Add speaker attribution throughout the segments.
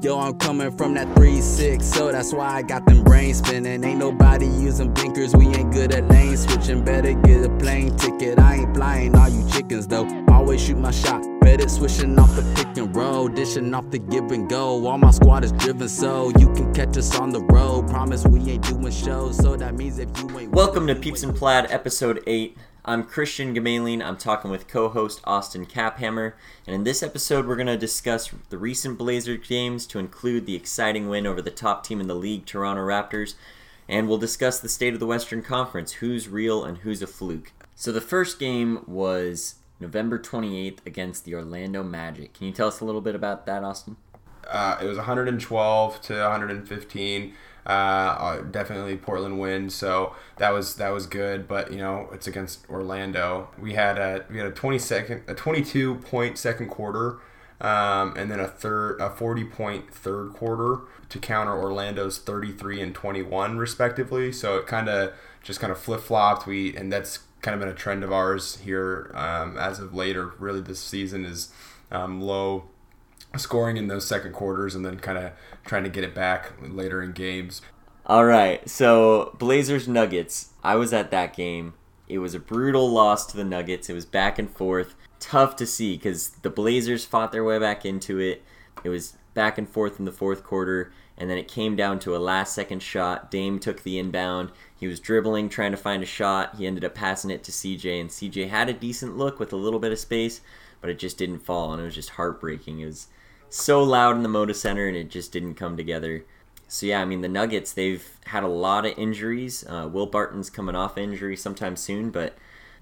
Speaker 1: Yo, I'm coming from that 3-6, so that's why I got them brains spinning. Ain't nobody using blinkers, we ain't good at lane switching. Better get a plane ticket, I ain't flying all you chickens though. Always shoot my shot, better switching off the pick and roll, dishing off the give and go. All my squad is driven, so you can catch us on the road. Promise we ain't doing shows, so that means if you ain't.
Speaker 2: Welcome to Peeps and Plaid, episode 8. I'm Christian Gamelin. I'm talking with co host Austin Caphammer. And in this episode, we're going to discuss the recent Blazers games to include the exciting win over the top team in the league, Toronto Raptors. And we'll discuss the state of the Western Conference who's real and who's a fluke. So the first game was November 28th against the Orlando Magic. Can you tell us a little bit about that, Austin?
Speaker 3: Uh, it was 112 to 115. Uh, definitely Portland win, so that was that was good. But you know, it's against Orlando. We had a we had a 20 second, a 22 point second quarter, um, and then a third, a 40 point third quarter to counter Orlando's 33 and 21 respectively. So it kind of just kind of flip flopped. We and that's kind of been a trend of ours here um, as of later. Really, this season is um, low scoring in those second quarters and then kind of trying to get it back later in games.
Speaker 2: All right, so Blazers Nuggets. I was at that game. It was a brutal loss to the Nuggets. It was back and forth. Tough to see because the Blazers fought their way back into it. It was back and forth in the fourth quarter, and then it came down to a last second shot. Dame took the inbound. He was dribbling, trying to find a shot. He ended up passing it to CJ, and CJ had a decent look with a little bit of space, but it just didn't fall, and it was just heartbreaking. It was so loud in the Moda Center, and it just didn't come together. So yeah, I mean the Nuggets they've had a lot of injuries. Uh, Will Barton's coming off injury sometime soon, but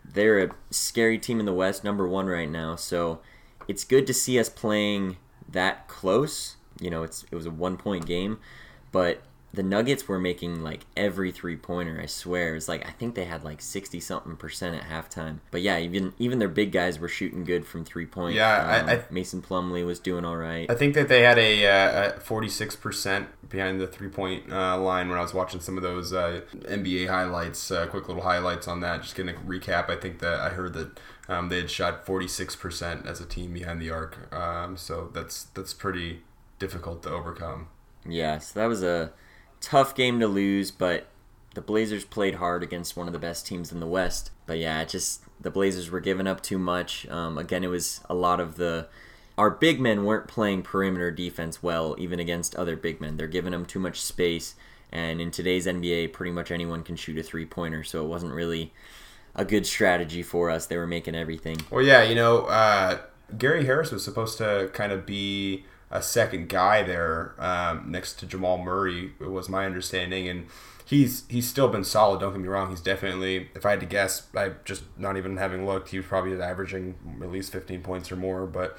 Speaker 2: they're a scary team in the West, number one right now. So it's good to see us playing that close. You know, it's it was a one point game, but the Nuggets were making like every three pointer. I swear, it's like I think they had like sixty something percent at halftime. But yeah, even even their big guys were shooting good from three point.
Speaker 3: Yeah,
Speaker 2: um,
Speaker 3: I, I,
Speaker 2: Mason Plumlee was doing all right.
Speaker 3: I think that they had a forty six percent behind the three point uh, line when I was watching some of those uh, NBA highlights. Uh, quick little highlights on that. Just getting a recap. I think that I heard that. Um, they had shot 46% as a team behind the arc, um, so that's that's pretty difficult to overcome.
Speaker 2: Yeah, so that was a tough game to lose, but the Blazers played hard against one of the best teams in the West. But yeah, just the Blazers were giving up too much. Um, again, it was a lot of the our big men weren't playing perimeter defense well, even against other big men. They're giving them too much space, and in today's NBA, pretty much anyone can shoot a three pointer. So it wasn't really a good strategy for us. They were making everything.
Speaker 3: Well, yeah, you know, uh, Gary Harris was supposed to kind of be a second guy there um, next to Jamal Murray. Was my understanding, and he's he's still been solid. Don't get me wrong. He's definitely, if I had to guess, I just not even having looked, he was probably averaging at least 15 points or more, but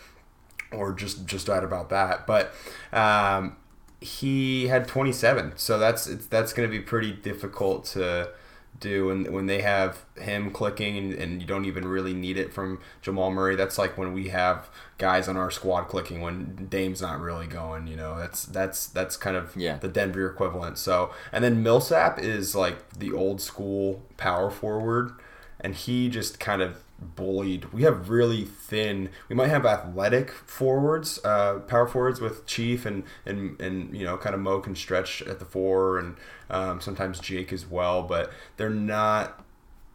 Speaker 3: or just just right about that. But um, he had 27, so that's that's going to be pretty difficult to do when when they have him clicking and, and you don't even really need it from Jamal Murray. That's like when we have guys on our squad clicking when Dame's not really going. You know, that's that's that's kind of
Speaker 2: yeah.
Speaker 3: the Denver equivalent. So and then Millsap is like the old school power forward, and he just kind of bullied. We have really thin. We might have athletic forwards, uh, power forwards with Chief and and and you know kind of Mo can stretch at the four and um, sometimes Jake as well, but they're not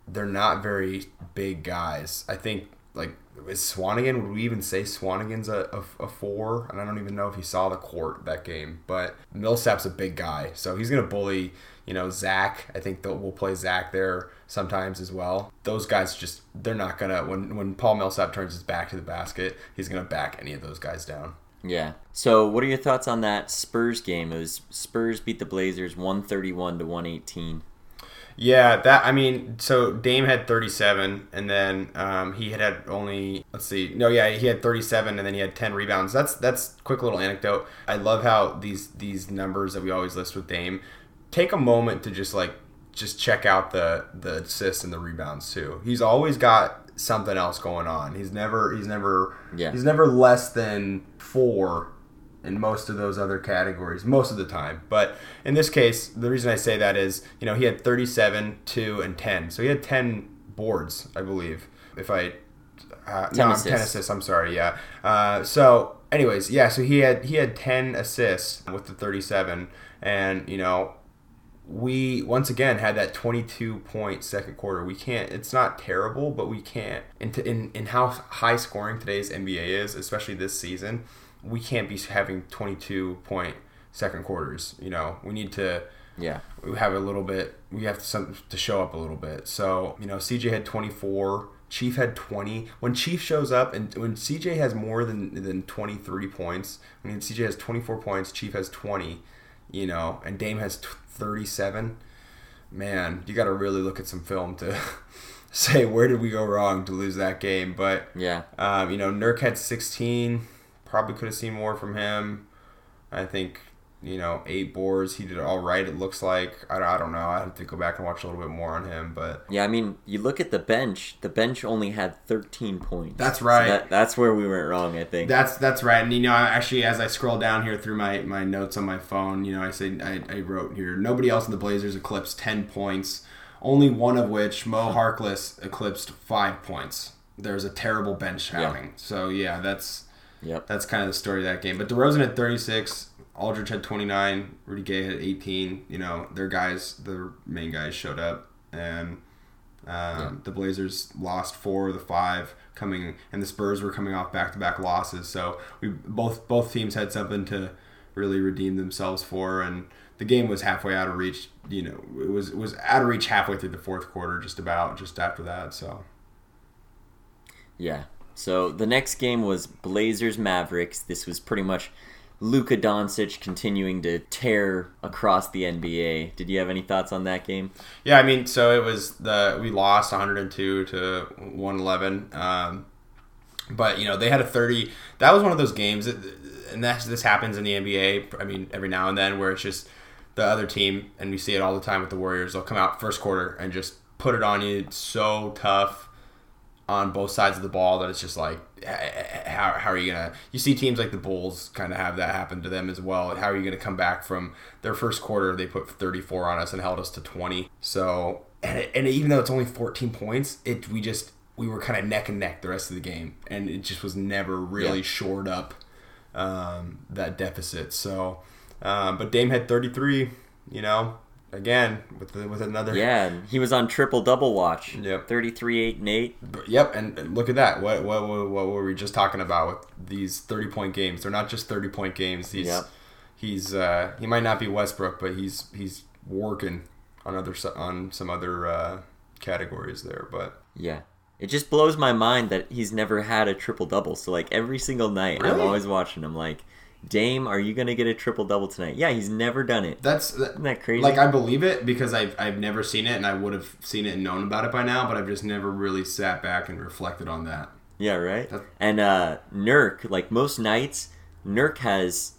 Speaker 3: they're not very big guys. I think like is Swanigan? Would we even say Swanigan's a, a, a, four? And I don't even know if he saw the court that game. But Millsap's a big guy, so he's gonna bully. You know Zach. I think that we'll play Zach there sometimes as well. Those guys just they're not gonna when when Paul Millsap turns his back to the basket, he's gonna back any of those guys down.
Speaker 2: Yeah. So, what are your thoughts on that Spurs game? It was Spurs beat the Blazers 131 to 118.
Speaker 3: Yeah, that I mean, so Dame had 37, and then um, he had had only let's see, no, yeah, he had 37, and then he had 10 rebounds. That's that's quick little anecdote. I love how these these numbers that we always list with Dame. Take a moment to just like just check out the the assists and the rebounds too. He's always got something else going on. He's never he's never
Speaker 2: yeah.
Speaker 3: he's never less than four in most of those other categories most of the time. But in this case, the reason I say that is, you know, he had 37, 2 and 10. So he had 10 boards, I believe. If I uh,
Speaker 2: 10
Speaker 3: no,
Speaker 2: assists.
Speaker 3: 10 assists, I'm sorry, yeah. Uh, so anyways, yeah. So he had he had ten assists with the thirty seven, and you know, we once again had that twenty two point second quarter. We can't. It's not terrible, but we can't. In in in how high scoring today's NBA is, especially this season, we can't be having twenty two point second quarters. You know, we need to
Speaker 2: Yeah.
Speaker 3: we have a little bit we have to some to show up a little bit so you know cj had 24 chief had 20 when chief shows up and when cj has more than than 23 points i mean cj has 24 points chief has 20 you know and dame has 37 man you got to really look at some film to say where did we go wrong to lose that game but
Speaker 2: Yeah.
Speaker 3: um, you know, Nurk had 16. Probably could have seen more from him. I think, you know, eight boards. He did all right, it looks like. I, I don't know. I have to go back and watch a little bit more on him. But
Speaker 2: Yeah, I mean, you look at the bench. The bench only had 13 points.
Speaker 3: That's
Speaker 2: So
Speaker 3: right.
Speaker 2: that, that's where we went wrong, I think.
Speaker 3: that's that's right. And, you know, actually, as I scroll down here through my, my notes on my phone, you know, I say I, I wrote here nobody else in the Blazers eclipsed 10 points, only one of which, Mo Harkless, eclipsed five points. There's a terrible bench
Speaker 2: Yeah.
Speaker 3: outing. So, yeah, that's.
Speaker 2: Yep.
Speaker 3: That's kind of the story of that game. But DeRozan had 36, Aldridge had 29, Rudy Gay had 18. You know, their guys, the main guys showed up, and um, the Blazers lost four of the five coming, and the Spurs were coming off back-to-back losses. So we both both teams had something to really redeem themselves for, and the game was halfway out of reach. You know, it was it was out of reach halfway through the fourth quarter, just about just after that. So
Speaker 2: Yeah. So the next game was Blazers Mavericks. This was pretty much Luka Doncic continuing to tear across the NBA. Did you have any thoughts on that game?
Speaker 3: Yeah, I mean, so it was the we lost 102 to 111. Um, but you know they had a 30. That was one of those games, that, and that's this happens in the NBA. I mean, every now and then where it's just the other team, and we see it all the time with the Warriors. They'll come out first quarter and just put it on you. It's so tough on both sides of the ball that it's just like how, how are you gonna you see teams like the bulls kind of have that happen to them as well. How are you gonna come back from their first quarter they put 34 on us and held us to 20 so and, it, and even though it's only 14 points it we just we were kind of neck and neck the rest of the game. And it just was never really
Speaker 2: Yeah.
Speaker 3: shored up um, that deficit. So um, but Dame had 33 you know again with the, with another
Speaker 2: Yeah, he was on triple double watch.
Speaker 3: Yep.
Speaker 2: 33, 8, and 8.
Speaker 3: But- Yep, and and look at that. What, what what what were we just talking about with these thirty point games? They're not just thirty point games. These
Speaker 2: Yep.
Speaker 3: he's uh, he might not be Westbrook, but he's he's working on other on some other uh, categories there. But
Speaker 2: Yeah. It just blows my mind that he's never had a triple double. So, like, every single night, I'm always watching him, like, Dame, are you going to get a triple double tonight? Yeah, he's never done it.
Speaker 3: that's that,
Speaker 2: Isn't that crazy?
Speaker 3: like I believe it because I've I've never seen it, and I would have seen it and known about it by now, but I've just never really sat back and reflected on that.
Speaker 2: Yeah, right.
Speaker 3: That-
Speaker 2: And uh Nurk, like most nights, Nurk has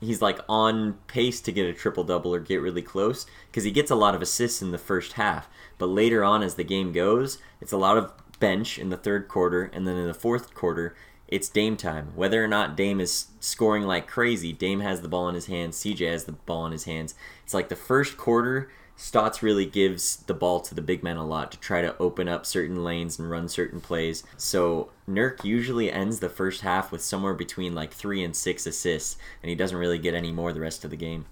Speaker 2: he's like on pace to get a triple double or get really close because he gets a lot of assists in the first half. But later on, as the game goes, it's a lot of bench in the third quarter, and then in the fourth quarter, it's Dame time. Whether or not Dame is scoring like crazy, Dame has the ball in his hands. CJ has the ball in his hands. It's like the first quarter. Stotts really gives the ball to the big men a lot to try to open up certain lanes and run certain plays. So Nurk usually ends the first half with somewhere between like three and six assists, and he doesn't really get any more the rest of the game.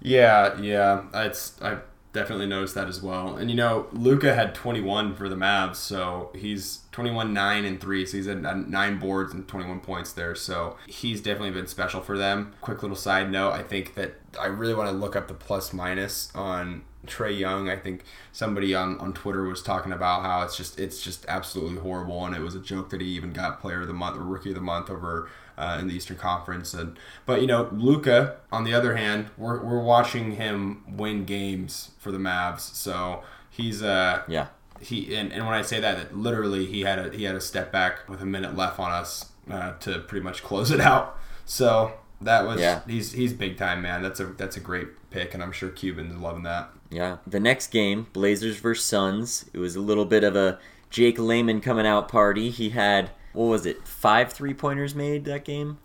Speaker 3: Yeah, yeah, it's I definitely noticed that as well. And you know, Luka had 21 for the Mavs, so he's 21, nine and three, so he's at nine boards and 21 points there. So he's definitely been special for them. Quick little side note: I think that I really want to look up the plus minus on Trae Young. I think somebody on, on Twitter was talking about how it's just it's just absolutely horrible, and it was a joke that he even got Player of the Month or Rookie of the Month over uh, in the Eastern Conference. And but you know, Luka, on the other hand, we're, we're watching him win games for the Mavs, so he's uh
Speaker 2: Yeah.
Speaker 3: he and, and when I say that, that literally he had a he had a step back with a minute left on us uh, to pretty much close it out. So that was
Speaker 2: Yeah.
Speaker 3: he's he's big time man. That's a that's a great pick, and I'm sure Cubans are loving that.
Speaker 2: Yeah. The next game, Blazers versus Suns. It was a little bit of a Jake Layman coming out party. He had what was it? Five three pointers made that game.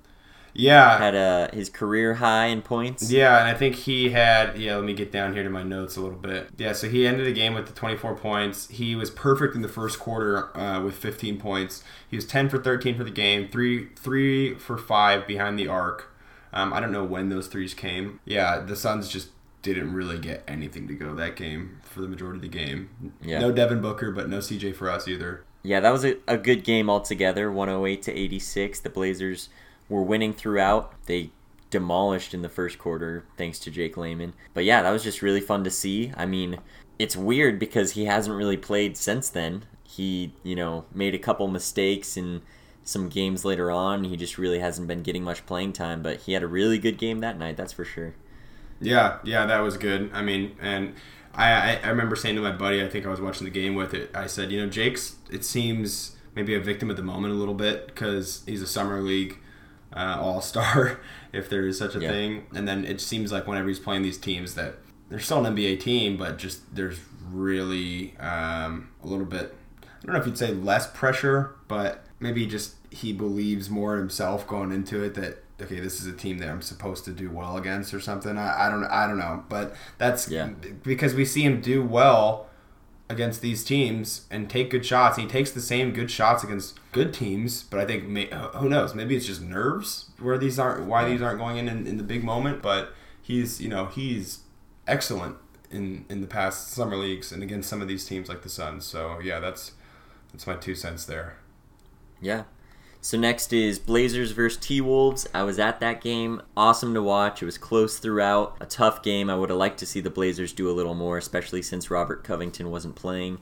Speaker 3: Yeah,
Speaker 2: had a his career high in points.
Speaker 3: Yeah, and I think he had. Yeah, let me get down here to my notes a little bit. Yeah, so he ended the game with the 24 points. He was perfect in the first quarter uh, with 15 points. He was 10 for 13 for the game, three three for five behind the arc. Um, I don't know when those threes came. Yeah, the Suns just didn't really get anything to go that game for the majority of the game.
Speaker 2: Yeah.
Speaker 3: No Devin Booker, but no CJ for us either.
Speaker 2: Yeah, that was a, a good game altogether, 108 to 86. The Blazers were winning throughout. They demolished in the first quarter thanks to Jake Layman. But yeah, that was just really fun to see. I mean, it's weird because he hasn't really played since then. He, you know, made a couple mistakes in some games later on. He just really hasn't been getting much playing time, but he had a really good game that night, that's for sure.
Speaker 3: Yeah, yeah, that was good. I mean, and I, I remember saying to my buddy, I think I was watching the game with it. I said, you know, Jake's it seems maybe a victim of the moment a little bit because he's a summer league uh, all star, if there is such a
Speaker 2: Yeah.
Speaker 3: thing. And then it seems like whenever he's playing these teams that they're still an NBA team, but just there's really um, a little bit. I don't know if you'd say less pressure, but maybe just he believes more in himself going into it that okay, this is a team that I'm supposed to do well against or something. I, I don't I don't know, but that's
Speaker 2: Yeah.
Speaker 3: because we see him do well against these teams and take good shots. And he takes the same good shots against good teams, but I think may, who knows? Maybe it's just nerves where these aren't why these aren't going in, in in the big moment. But he's you know he's excellent in in the past summer leagues and against some of these teams like the Suns. So yeah, that's that's my two cents there.
Speaker 2: Yeah. So next is Blazers versus T Wolves. I was at that game. Awesome to watch. It was close throughout. A tough game. I would have liked to see the Blazers do a little more, especially since Robert Covington wasn't playing.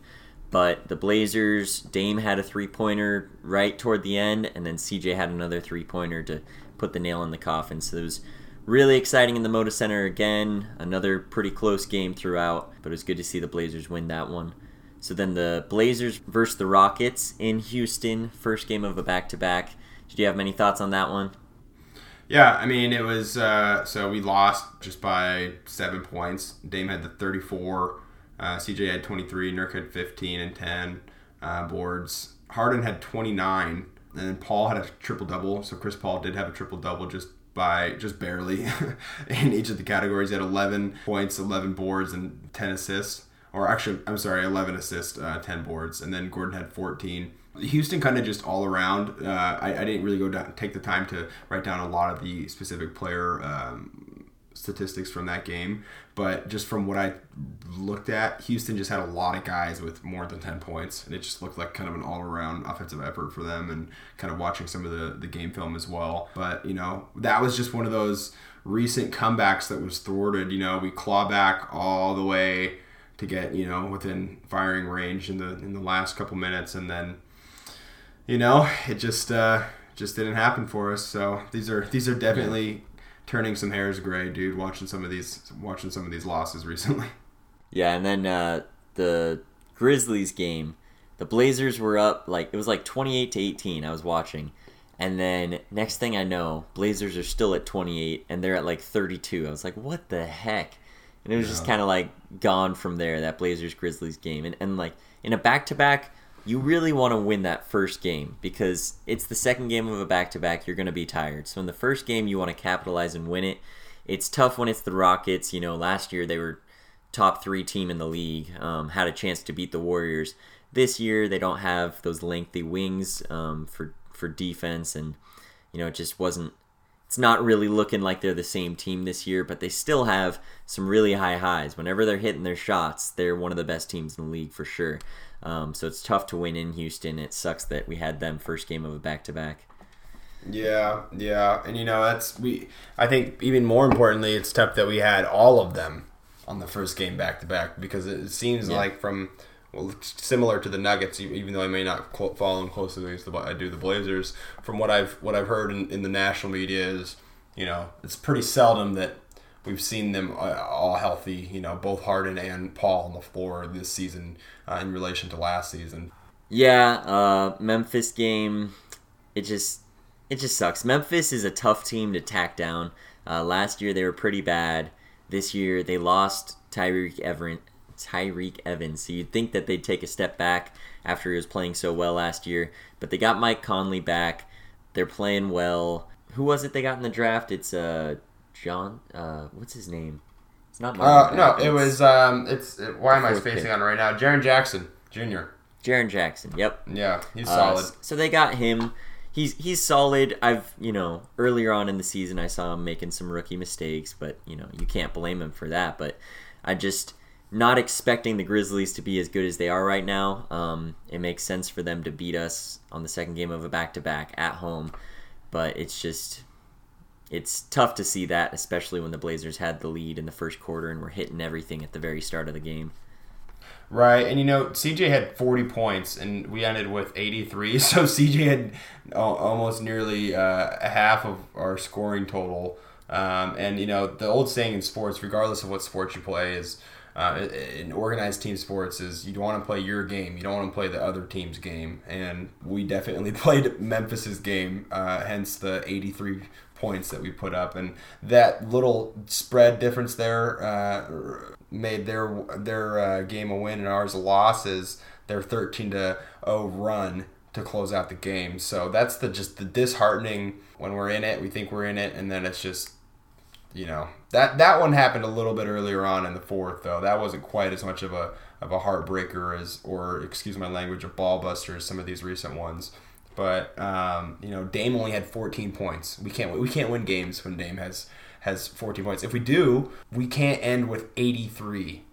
Speaker 2: But the Blazers, Dame had a three pointer right toward the end, and then CJ had another three pointer to put the nail in the coffin. So it was really exciting in the Moda Center again. Another pretty close game throughout, but it was good to see the Blazers win that one. So then the Blazers versus the Rockets in Houston, first game of a back to back. Did you have many thoughts on that one?
Speaker 3: Yeah, I mean it was uh, so we lost just by seven points. Dame had the 34, uh, CJ had 23, Nurk had 15 and 10 uh, boards. Harden had 29, and then Paul had a triple double. So Chris Paul did have a triple double just by just barely in each of the categories. He had 11 points, 11 boards, and 10 assists. Or actually, I'm sorry, 11 assists, uh, 10 boards, and then Gordon had 14. Houston kind of just all around. Uh, I, I didn't really go down, take the time to write down a lot of the specific player um, statistics from that game, but just from what I looked at, Houston just had a lot of guys with more than 10 points, and it just looked like kind of an all around offensive effort for them, and kind of watching some of the, the game film as well. But, you know, that was just one of those recent comebacks that was thwarted. You know, we claw back all the way to get you know within firing range in the in the last couple minutes, and then you know it just uh, just didn't happen for us. So these are these are definitely turning some hairs gray, dude. Watching some of these watching some of these losses recently.
Speaker 2: Yeah, and then uh, the Grizzlies game, the Blazers were up like it was like 28 to 18. I was watching. And then next thing I know, Blazers are still at 28 and they're at like 32. I was like, "What the heck?" And it was just kind of like gone from there that Blazers Grizzlies game. And and like in a back-to-back, you really want to win that first game because it's the second game of a back-to-back, you're going to be tired. So in the first game, you want to capitalize and win it. It's tough when it's the Rockets, you know, last year they were top three team in the league, um, had a chance to beat the Warriors. This year they don't have those lengthy wings um, for for defense, and you know it just wasn't. It's not really looking like they're the same team this year, but they still have some really high highs. Whenever they're hitting their shots, they're one of the best teams in the league for sure. Um, so it's tough to win in Houston. It sucks that we had them first game of a back to back.
Speaker 3: Yeah, yeah, and you know that's we. I think even more importantly, it's tough that we had all of them on the first game back to back because it seems
Speaker 2: Yeah.
Speaker 3: like from well, similar to the Nuggets, even though I may not follow them closely as the, I do the Blazers. From what I've what I've heard in, in the national media is, you know, it's pretty seldom that we've seen them uh, all healthy. You know, both Harden and Paul on the floor this season uh, in relation to last season.
Speaker 2: Yeah, uh, Memphis game. It just it just sucks. Memphis is a tough team to tack down. Uh, last year they were pretty bad. This year they lost Tyreke Everett, Tyreke Evans. So you'd think that they'd take a step back after he was playing so well last year, but they got Mike Conley back. They're playing well. who was it they got in the draft? It's uh John. Uh, what's his name? It's not.
Speaker 3: Uh, no, it was. Um, it's. It, why am I spacing
Speaker 2: pick.
Speaker 3: on it right now? Jaren Jackson Jr.
Speaker 2: Jaren Jackson. Yep.
Speaker 3: Yeah, he's
Speaker 2: Uh,
Speaker 3: solid.
Speaker 2: so they got him. He's he's solid. I've you know earlier on in the season I saw him making some rookie mistakes, but you know you can't blame him for that. But I just not expecting the Grizzlies to be as good as they are right now. Um, it makes sense for them to beat us on the second game of a back to back at home, but it's just it's tough to see that, especially when the Blazers had the lead in the first quarter and were hitting everything at the very start of the game.
Speaker 3: Right, and you know, CJ had 40 points, and we ended with 83. So CJ had al- almost nearly uh, half of our scoring total. Um, and you know, the old saying in sports, regardless of what sport you play, is uh, in organized team sports, is you don't want to play your game, you don't want to play the other team's game. And we definitely played Memphis's game, uh, hence the 83 points that we put up, and that little spread difference there uh, made their their uh, game a win and ours a loss. Is their 13 to 0 run to close out the game. So that's the just the disheartening when we're in it. We think we're in it, and then it's just you know that that one happened a little bit earlier on in the fourth though. That wasn't quite as much of a of a heartbreaker as or excuse my language, a ball buster as some of these recent ones. But um, you know, Dame only had 14 points. We can't we can't win games when Dame has has 14 points. If we do, we can't end with 83.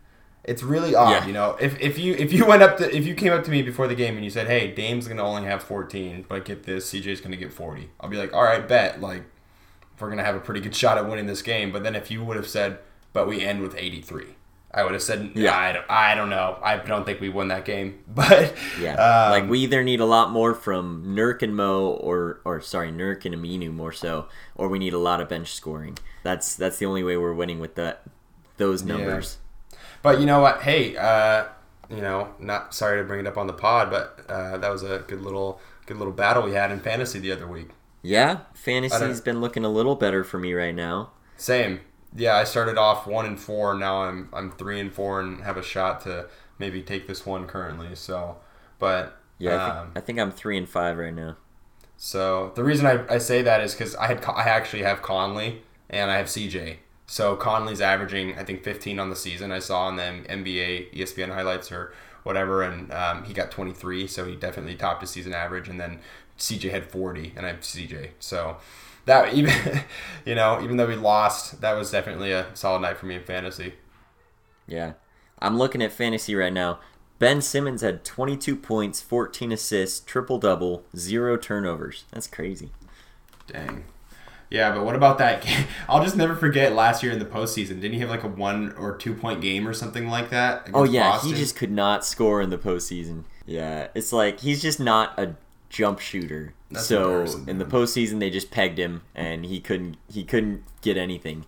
Speaker 3: It's really odd,
Speaker 2: Yeah.
Speaker 3: you know. If, if you if you went up to if you came up to me before the game and you said, "Hey, Dame's gonna only have 14, but get this, CJ's gonna get 40," I'll be like, "All right, bet." Like, we're gonna have a pretty good shot at winning this game. But then if you would have said, "But we end with 83," I would have said,
Speaker 2: Yeah.
Speaker 3: "Yeah, I don't, I don't know. I don't think we won that game." But
Speaker 2: Yeah,
Speaker 3: um,
Speaker 2: like we either need a lot more from Nurk and Mo, or or sorry, Nurk and Aminu more so, or we need a lot of bench scoring. That's that's the only way we're winning with that those numbers.
Speaker 3: But you know what? Hey, uh, you know, not sorry to bring it up on the pod, but uh, that was a good little good little battle we had in fantasy the other week.
Speaker 2: Yeah, fantasy's been looking a little better for me right now.
Speaker 3: Same. Yeah, I started off one and four. Now I'm I'm three and four and have a shot to maybe take this one currently. So, but
Speaker 2: Yeah, I
Speaker 3: um,
Speaker 2: think, I think I'm three and five right now.
Speaker 3: So the reason I, I say that is because I had I actually have Conley and I have CJ. So Conley's averaging I think 15 on the season. I saw on the NBA ESPN highlights or whatever, and um, he got 23. So he definitely topped his season average. And then CJ had 40, and I have CJ. So that even you know even though we lost, that was definitely a solid night for me in fantasy.
Speaker 2: Yeah, I'm looking at fantasy right now. Ben Simmons had 22 points, 14 assists, triple double, zero turnovers. That's crazy.
Speaker 3: Dang. Yeah, but what about that game? I'll just never forget last year in the postseason. Didn't he have like a one or two point game or something like that?
Speaker 2: Oh yeah,
Speaker 3: Boston?
Speaker 2: he just could not score in the postseason. Yeah, it's like he's just not a jump shooter.
Speaker 3: That's
Speaker 2: so in the postseason, they just pegged him, and he couldn't he couldn't get anything.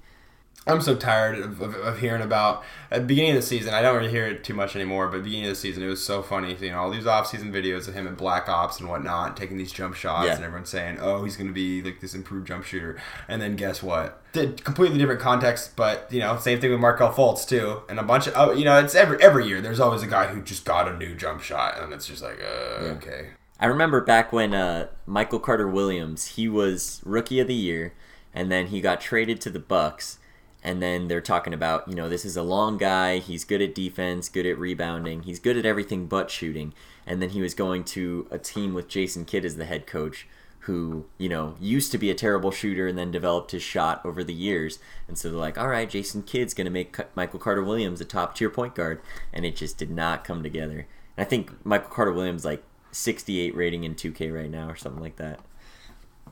Speaker 3: I'm so tired of, of, of hearing about at the beginning of the season. I don't really hear it too much anymore, but beginning of the season, it was so funny. You know, all these off-season videos of him in Black Ops and whatnot, taking these jump shots,
Speaker 2: Yeah.
Speaker 3: and everyone saying, "Oh, he's going to be like this improved jump shooter." And then guess what? Did completely different context, but you know, same thing with Markelle Fultz too, and a bunch of oh, you know, it's every every year. There's always a guy who just got a new jump shot, and it's just like, uh, okay.
Speaker 2: I remember back when uh, Michael Carter Williams he was rookie of the year, and then he got traded to the Bucks, and then they're talking about you know this is a long guy, he's good at defense, good at rebounding, he's good at everything but shooting, and then he was going to a team with Jason Kidd as the head coach. Who you know used to be a terrible shooter and then developed his shot over the years, and so they're like, "All right, Jason Kidd's gonna make Michael Carter Williams a top tier point guard," and it just did not come together. And I think Michael Carter Williams like 68 rating in 2K right now or something like that.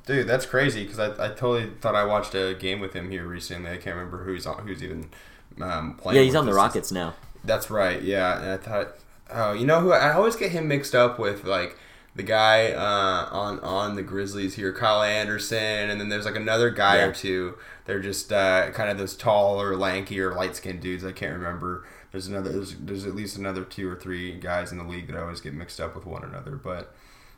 Speaker 3: Dude, that's crazy because I, I totally thought I watched a game with him here recently. I can't remember who's on, who's even um, playing.
Speaker 2: Yeah, he's on the. Rockets now.
Speaker 3: That's right. Yeah, and I thought, oh, you know who? I always get him mixed up with like the guy uh, on on the Grizzlies here, Kyle Anderson, and then there's like another guy
Speaker 2: Yeah.
Speaker 3: or two. They're just uh, kind of those tall or lanky or light skinned dudes. I can't remember. There's another. There's, there's at least another two or three guys in the league that always get mixed up with one another. But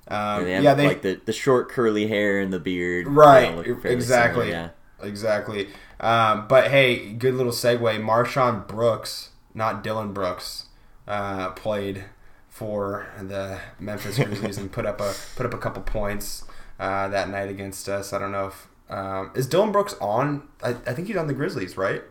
Speaker 3: um,
Speaker 2: they have
Speaker 3: yeah, they
Speaker 2: like the, the short curly hair and the beard.
Speaker 3: Right, exactly.
Speaker 2: similar, yeah.
Speaker 3: Exactly. Um, but hey, good little segue. MarShon Brooks, not Dillon Brooks, uh, played for the Memphis Grizzlies and put up a put up a couple points uh, that night against us. I don't know if Um, is Dillon Brooks on? I, I think he's on the Grizzlies, right?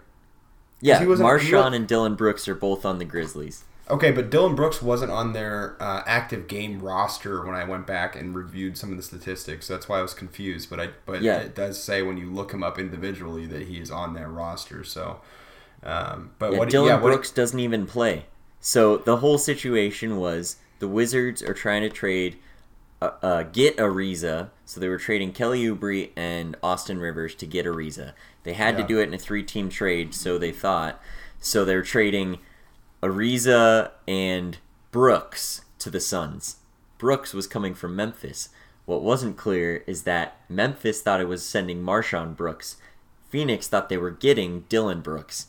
Speaker 2: Yeah,
Speaker 3: he wasn't- he MarShon
Speaker 2: and Dillon Brooks are both on the Grizzlies.
Speaker 3: Okay, but Dillon Brooks wasn't on their uh, active game roster when I went back and reviewed some of the statistics. So that's why I was confused. But I but
Speaker 2: Yeah.
Speaker 3: it does say when you look him up individually that he is on their roster. So, um, but
Speaker 2: Yeah,
Speaker 3: what?
Speaker 2: Dillon
Speaker 3: yeah, what-
Speaker 2: Brooks doesn't even play. So the whole situation was the Wizards are trying to trade, uh, uh, get Ariza. So they were trading Kelly Oubre and Austin Rivers to get Ariza. They had to do it in a three-team trade, so they thought. So they're trading Ariza and Brooks to the Suns. Brooks was coming from Memphis. What wasn't clear is that Memphis thought it was sending MarShon Brooks. Phoenix thought they were getting Dillon Brooks.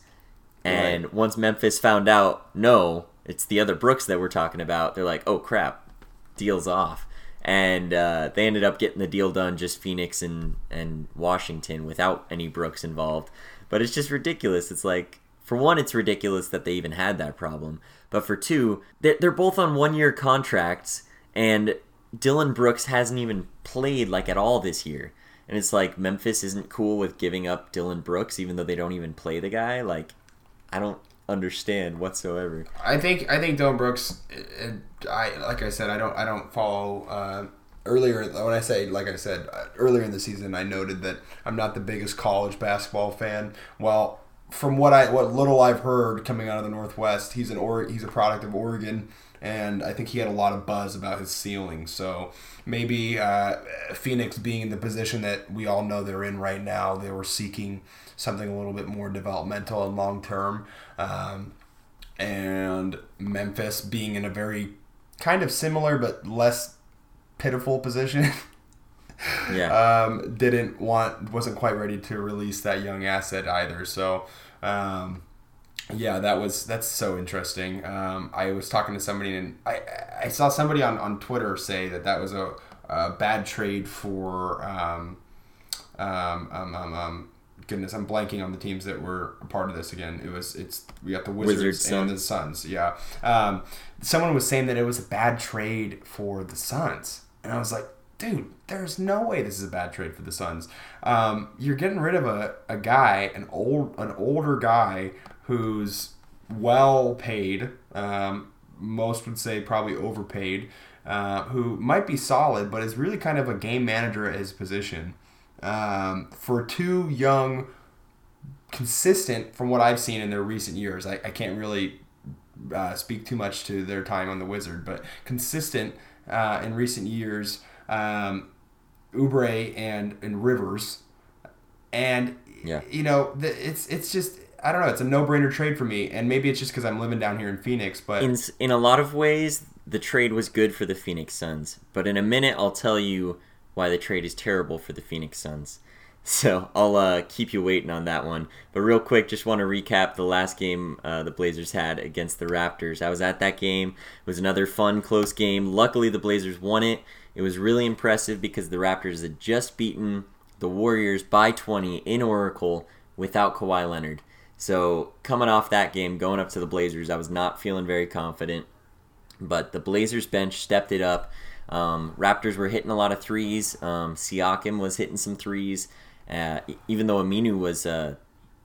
Speaker 2: And
Speaker 3: Right.
Speaker 2: once Memphis found out, no, it's the other Brooks that we're talking about, they're like, oh crap, deal's off. And uh, they ended up getting the deal done, just Phoenix and, and Washington without any Brooks involved. But it's just ridiculous. It's like, for one, it's ridiculous that they even had that problem. But for two, they're, they're both on one year contracts, and Dillon Brooks hasn't even played like at all this year. And it's like Memphis isn't cool with giving up Dillon Brooks, even though they don't even play the guy. Like, I don't understand whatsoever.
Speaker 3: I think I think Dillon Brooks. I like I said, I don't I don't follow. Uh, earlier, when I say like I said uh, earlier in the season, I noted that I'm not the biggest college basketball fan. Well, from what I what little I've heard coming out of the Northwest, he's an or he's a product of Oregon. And I think he had a lot of buzz about his ceiling. So maybe uh, Phoenix being in the position that we all know they're in right now, they were seeking something a little bit more developmental and long term. Um, and Memphis being in a very kind of similar but less pitiful position.
Speaker 2: Yeah.
Speaker 3: um, didn't want wasn't quite ready to release that young asset either. So um, yeah, that was that's so interesting. Um, I was talking to somebody and I I saw somebody on, on Twitter say that that was a, a bad trade for um, um, um, um, um, goodness I'm blanking on the teams that were a part of this again. It was it's we got the Wizards,
Speaker 2: Wizards,
Speaker 3: and the Suns. Yeah, um, someone was saying that it was a bad trade for the Suns, and I was like, dude, there's no way this is a bad trade for the Suns. Um, you're getting rid of a, a guy, an old an older guy who's well paid. Um, most would say probably overpaid. Uh, who might be solid, but is really kind of a game manager at his position. Um, for two young, consistent from what I've seen in their recent years, I, I can't really uh, speak too much to their time on the Wizard, but consistent uh, in recent years, um, Oubre and and Rivers, and
Speaker 2: Yeah.
Speaker 3: you know the, it's it's just I don't know it's a no brainer trade for me, and maybe it's just because I'm living down here in Phoenix, but
Speaker 2: in in a lot of ways, the trade was good for the Phoenix Suns. But in a minute, I'll tell you why the trade is terrible for the Phoenix Suns. So I'll uh, keep you waiting on that one. But real quick, just want to recap the last game uh, the Blazers had against the Raptors. I was at that game. It was another fun, close game. Luckily, the Blazers won it. It was really impressive because the Raptors had just beaten the Warriors by 20 in Oracle without Kawhi Leonard. So coming off that game, going up to the Blazers, I was not feeling very confident. But the Blazers bench stepped it up. Um, Raptors were hitting a lot of threes. Um, Siakam was hitting some threes. Uh, even though Aminu was uh,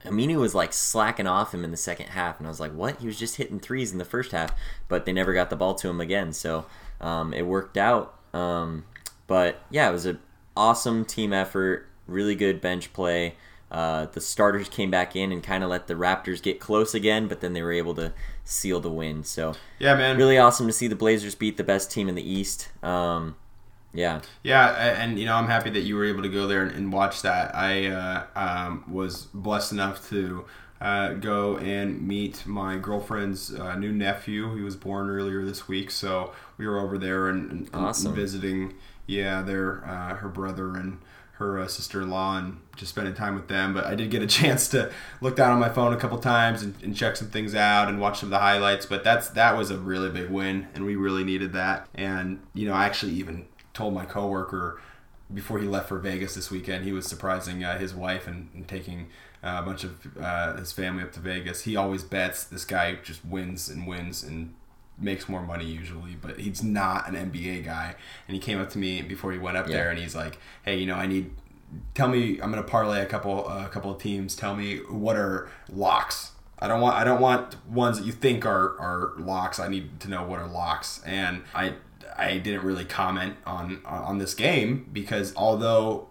Speaker 2: Aminu was like slacking off him in the second half, and I was like, "What? He was just hitting threes in the first half." But they never got the ball to him again, so um, it worked out. Um, but yeah, it was an awesome team effort. Really good bench play. Uh, the starters came back in and kind of let the Raptors get close again, but then they were able to seal the win. So
Speaker 3: yeah, man,
Speaker 2: really awesome to see the Blazers beat the best team in the East. Um, yeah,
Speaker 3: Yeah, and you know I'm happy that you were able to go there and, and watch that. I uh, um, was blessed enough to uh, go and meet my girlfriend's uh, new nephew. He was born earlier this week, so we were over there and, and, and visiting. Yeah, their uh, her brother and her uh, sister-in-law and just spending time with them. But I did get a chance to look down on my phone a couple times and, and check some things out and watch some of the highlights. But that's that was a really big win, and we really needed that. And you know, I actually even told my coworker before he left for Vegas this weekend, he was surprising uh, his wife and, and taking uh, a bunch of uh, his family up to Vegas. He always bets this guy just wins and wins and makes more money usually, but he's not an NBA guy. And he came up to me before he went up
Speaker 2: Yeah.
Speaker 3: there and he's like, "Hey, you know, I need tell me. I'm gonna parlay a couple a couple of teams. Tell me what are locks. I don't want I don't want ones that you think are are locks. I need to know what are locks. And I I didn't really comment on on this game because although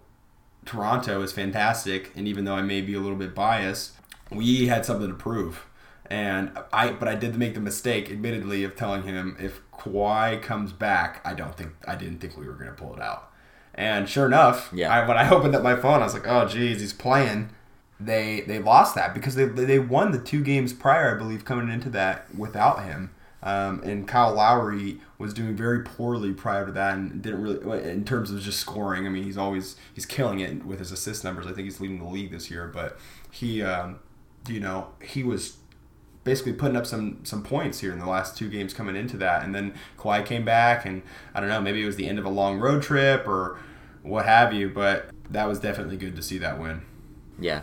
Speaker 3: Toronto is fantastic, and even though I may be a little bit biased, we had something to prove. And I, but I did make the mistake, admittedly, of telling him if Kawhi comes back, I don't think I didn't think we were going to pull it out. And sure enough,
Speaker 2: Yeah.
Speaker 3: I, when I opened up my phone, I was like, oh, geez, he's playing. They they lost that because they they won the two games prior, I believe, coming into that without him. Um, and Kyle Lowry was doing very poorly prior to that, and didn't really in terms of just scoring. I mean, he's always he's killing it with his assist numbers. I think he's leading the league this year, but he, um, you know, he was basically putting up some some points here in the last two games coming into that, and then Kawhi came back, and I don't know, maybe it was the end of a long road trip or what have you, but that was definitely good to see that win.
Speaker 2: Yeah.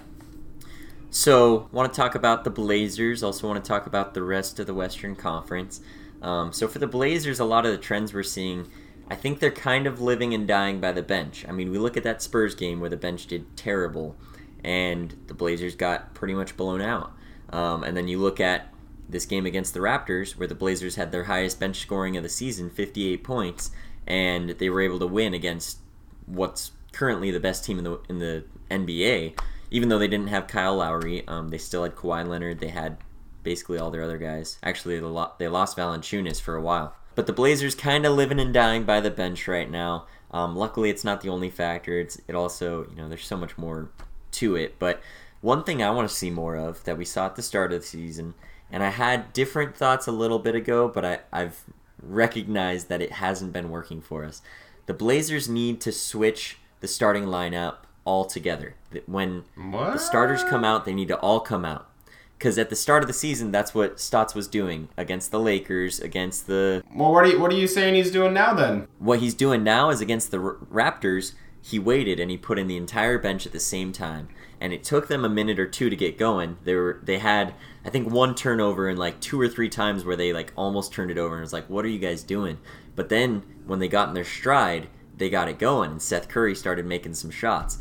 Speaker 2: So, want to talk about the Blazers. Also, want to talk about the rest of the Western Conference. Um, so, for the Blazers, a lot of the trends we're seeing, I think they're kind of living and dying by the bench. I mean, we look at that Spurs game where the bench did terrible, and the Blazers got pretty much blown out. Um, and then you look at this game against the Raptors, where the Blazers had their highest bench scoring of the season, 58 points, and they were able to win against what's currently the best team in the in the NBA. Even though they didn't have Kyle Lowry, um, they still had Kawhi Leonard. They had basically all their other guys. Actually, they, lo- they lost Valanciunas for a while. But the Blazers kind of living and dying by the bench right now. Um, luckily, it's not the only factor. It's it also you know there's so much more to it. But one thing I want to see more of that we saw at the start of the season, and I had different thoughts a little bit ago, but I, I've recognized that it hasn't been working for us. The Blazers need to switch the starting lineup altogether. When the starters come out, they need to all come out. Because at the start of the season, that's what Stotts was doing against the Lakers, against the.
Speaker 3: Well, what are you what are you saying he's doing now then?
Speaker 2: What he's doing now is against the R- Raptors. He waited and he put in the entire bench at the same time, and it took them a minute or two to get going. They were they had I think one turnover and like two or three times where they like almost turned it over and it was like, what are you guys doing? But then when they got in their stride, they got it going, and Seth Curry started making some shots,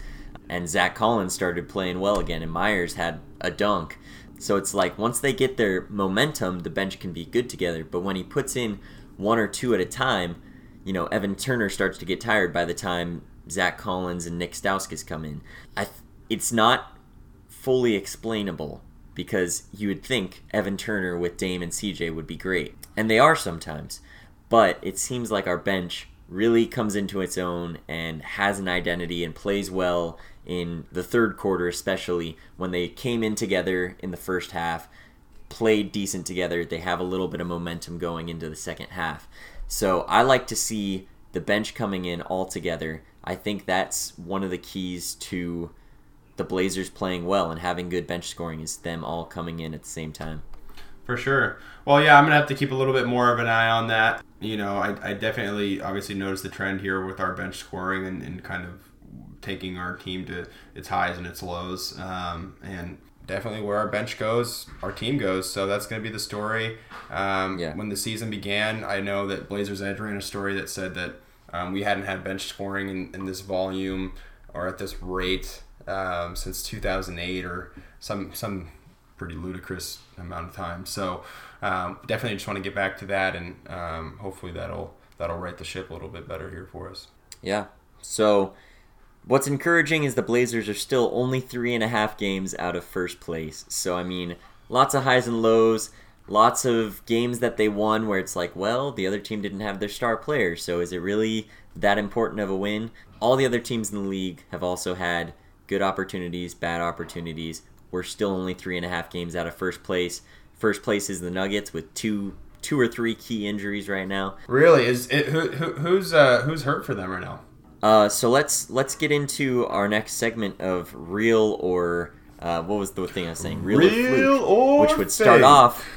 Speaker 2: and Zach Collins started playing well again, and Myers had a dunk. So it's like once they get their momentum, the bench can be good together. But when he puts in one or two at a time, you know, Evan Turner starts to get tired by the time Zach Collins and Nick Stauskas come in. I th- it's not fully explainable because you would think Evan Turner with Dame and CJ would be great. And they are sometimes. But it seems like our bench really comes into its own and has an identity and plays well in the third quarter, especially when they came in together in the first half, played decent together. They have a little bit of momentum going into the second half. So I like to see the bench coming in all together. I think that's one of the keys to the Blazers playing well and having good bench scoring is them all coming in at the same time.
Speaker 3: For sure. Well, yeah, I'm gonna have to keep a little bit more of an eye on that. You know, I, I definitely obviously noticed the trend here with our bench scoring and, and kind of taking our team to its highs and its lows. Um, and definitely where our bench goes, our team goes. So that's going to be the story. Um,
Speaker 2: Yeah.
Speaker 3: When the season began, I know that Blazers Edge ran a story that said that um, we hadn't had bench scoring in, in this volume or at this rate um, since 2008 or some some pretty ludicrous amount of time. So um, definitely just want to get back to that, and um, hopefully that'll that'll right the ship a little bit better here for us.
Speaker 2: Yeah. So, what's encouraging is the Blazers are still only three and a half games out of first place. So, I mean, lots of highs and lows, lots of games that they won where it's like, well, the other team didn't have their star player. So, is it really that important of a win? All the other teams in the league have also had good opportunities, bad opportunities. We're still only three and a half games out of first place. First place is the Nuggets with two, two or three key injuries right now.
Speaker 3: Really, is it who, who who's uh, who's hurt for them right now?
Speaker 2: Uh, so let's let's get into our next segment of real or uh, what was the thing I was saying? Real, or fluke,
Speaker 3: or
Speaker 2: which would start
Speaker 3: fake.
Speaker 2: off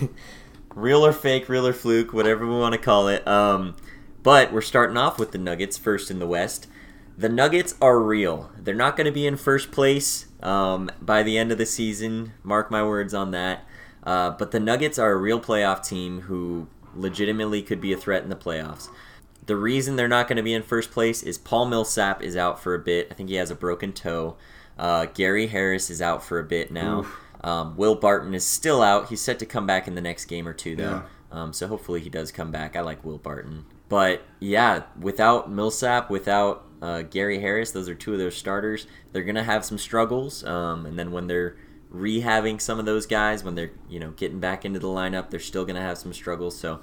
Speaker 2: real or fake, real or fluke, whatever we want to call it. Um, but we're starting off with the Nuggets first in the West. The Nuggets are real. They're not going to be in first place um, by the end of the season. Mark my words on that. Uh, but the Nuggets are a real playoff team who legitimately could be a threat in the playoffs. the reason they're not going to be in first place is Paul Millsap is out for a bit. I think he has a broken toe. Uh, Gary Harris is out for a bit now. Um, Will Barton is still out. He's set to come back in the next game or two, though. Um, so hopefully he does come back. I like Will Barton. But yeah, without Millsap, without uh, Gary Harris, those are two of their starters. They're gonna have some struggles. Um, and then when they're rehabbing some of those guys, when they're you know getting back into the lineup, they're still gonna have some struggles. So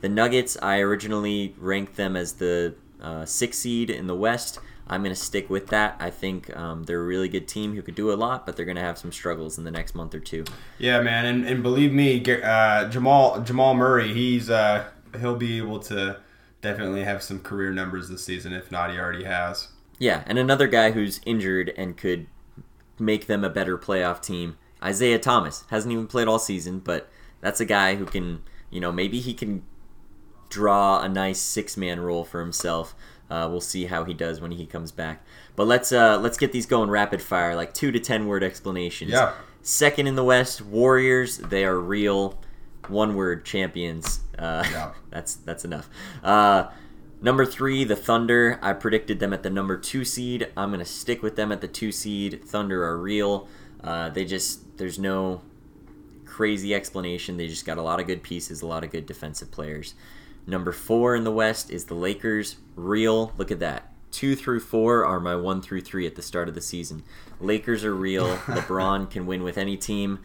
Speaker 2: the Nuggets, I originally ranked them as the uh, sixth seed in the West. I'm going to stick with that. I think um, they're a really good team who could do a lot, but they're going to have some struggles in the next month or two.
Speaker 3: Yeah, man, and, and believe me, uh, Jamal Jamal Murray, he's uh, he'll be able to definitely have some career numbers this season. If not, he already has.
Speaker 2: Yeah, and another guy who's injured and could make them a better playoff team, Isaiah Thomas. Hasn't even played all season, but that's a guy who can, you know, maybe he can draw a nice six man role for himself. Uh, we'll see how he does when he comes back. But let's uh, let's get these going rapid fire, like two to ten word explanations.
Speaker 3: Yeah.
Speaker 2: Second in the West, Warriors. They are real. One word champions. Uh,
Speaker 3: Yeah.
Speaker 2: that's that's enough. Uh, number three, the Thunder. I predicted them at the number two seed. I'm gonna stick with them at the two seed. Thunder are real. Uh, they just there's no crazy explanation. They just got a lot of good pieces, a lot of good defensive players. Number four in the West is the Lakers. Real. Look at that. Two through four are my one through three at the start of the season. Lakers are real. LeBron can win with any team.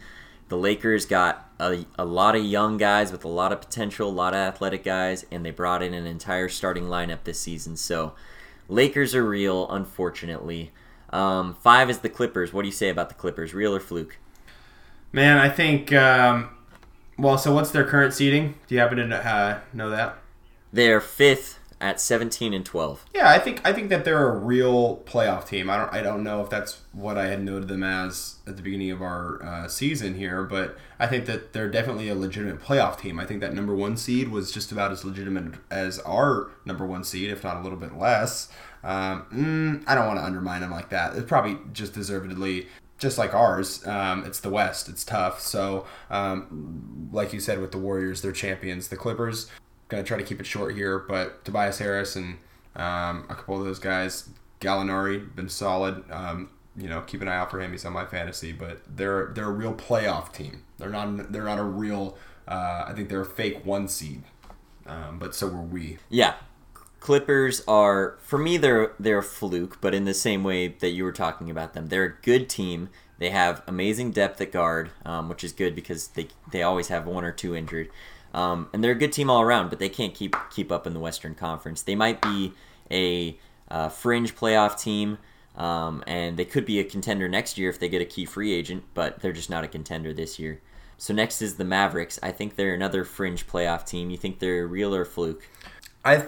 Speaker 2: The Lakers got a, a lot of young guys with a lot of potential, a lot of athletic guys, and they brought in an entire starting lineup this season. So, Lakers are real, unfortunately. Um, five is the Clippers. What do you say about the Clippers? Real or fluke?
Speaker 3: Man, I think. Um, well, so what's their current seeding? Do you happen to uh, know that?
Speaker 2: They're fifth at 17 and 12.
Speaker 3: Yeah, I think I think that they're a real playoff team. I don't I don't know if that's what I had noted them as at the beginning of our uh, season here, but I think that they're definitely a legitimate playoff team. I think that number one seed was just about as legitimate as our number one seed, if not a little bit less. Um, mm, I don't want to undermine them like that. It's probably just deservedly just like ours, um, it's the West. It's tough. So, um, like you said, with the Warriors, they're champions. The Clippers, gonna try to keep it short here, but Tobias Harris and um, a couple of those guys, Gallinari, been solid. Um, you know, keep an eye out for him. He's on my fantasy, but they're they're a real playoff team. They're not they're not a real. Uh, I think they're a fake one seed, um, but so were we.
Speaker 2: Yeah. Clippers are for me they're they're a fluke, but in the same way that you were talking about them, they're a good team. They have amazing depth at guard, um, which is good because they they always have one or two injured, um, and they're a good team all around. But they can't keep keep up in the Western Conference. They might be a uh, fringe playoff team, um, and they could be a contender next year if they get a key free agent. But they're just not a contender this year. So next is the Mavericks. I think they're another fringe playoff team. You think they're real or fluke?
Speaker 3: I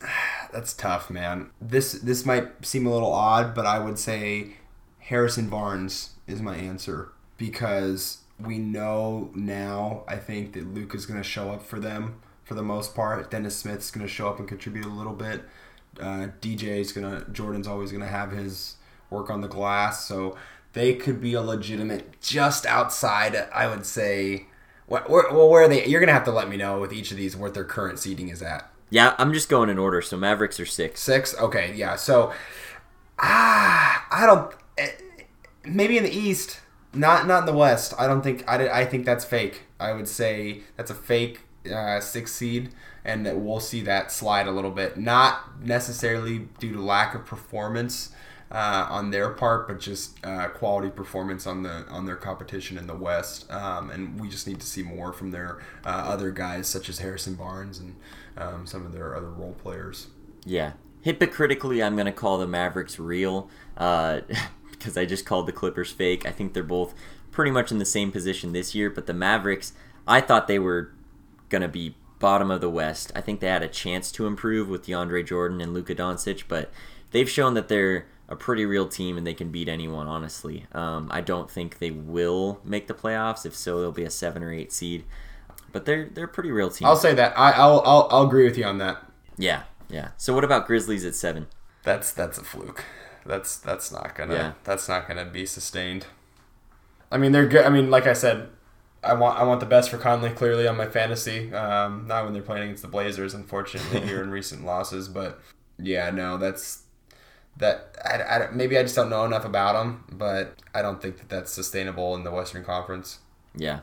Speaker 3: that's tough, man. This this might seem a little odd, but I would say Harrison Barnes is my answer because we know now. I think that Luka is going to show up for them for the most part. Dennis Smith's going to show up and contribute a little bit. Uh, DJ's gonna Jordan's always going to have his work on the glass, so they could be a legitimate just outside. I would say. Where, where, well, where are they? You're gonna have to let me know with each of these what their current seating is at.
Speaker 2: Yeah, I'm just going in order. So Mavericks are six.
Speaker 3: Six. Okay, yeah. So, ah, I don't. eh, Maybe in the East, not not in the West. I don't think. I, I think that's fake. I would say that's a fake uh, six seed, and we'll see that slide a little bit. Not necessarily due to lack of performance. Uh, on their part, but just uh, quality performance on the on their competition in the West, um, and we just need to see more from their uh, other guys such as Harrison Barnes and um, some of their other role players.
Speaker 2: Yeah. Hypocritically, I'm going to call the Mavericks real uh, because I just called the Clippers fake. I think they're both pretty much in the same position this year, but the Mavericks, I thought they were going to be bottom of the West. I think they had a chance to improve with DeAndre Jordan and Luka Doncic, but they've shown that they're a pretty real team and they can beat anyone, honestly. Um, I don't think they will make the playoffs. If so, they'll be a seven or eight seed. But they're they're a pretty real team.
Speaker 3: I'll say that. I, I'll, I'll I'll agree with you on that.
Speaker 2: yeah, yeah. So what about Grizzlies at seven?
Speaker 3: That's that's a fluke. That's that's not gonna
Speaker 2: Yeah.
Speaker 3: that's not gonna be sustained. I mean, they're good. I mean, like I said, I want I want the best for Conley clearly on my fantasy. Um, not when they're playing against the Blazers, unfortunately, here in recent losses. But yeah, no, that's that. I, I, maybe I just don't know enough about him, but I don't think that that's sustainable in the Western Conference.
Speaker 2: Yeah.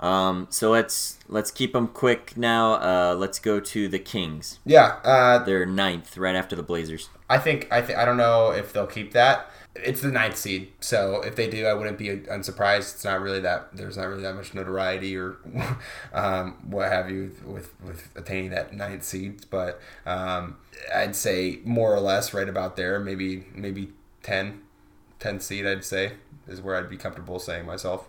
Speaker 2: Um, so let's let's keep them quick now. Uh, let's go to the Kings.
Speaker 3: Yeah, uh,
Speaker 2: They're ninth, right after the Blazers.
Speaker 3: I think I think I don't know if they'll keep that. It's the ninth seed, so if they do, I wouldn't be unsurprised. It's not really that there's not really that much notoriety or um, what have you with with attaining that ninth seed, but um, I'd say more or less right about there, maybe maybe 10, 10 seed. I'd say is where I'd be comfortable saying myself.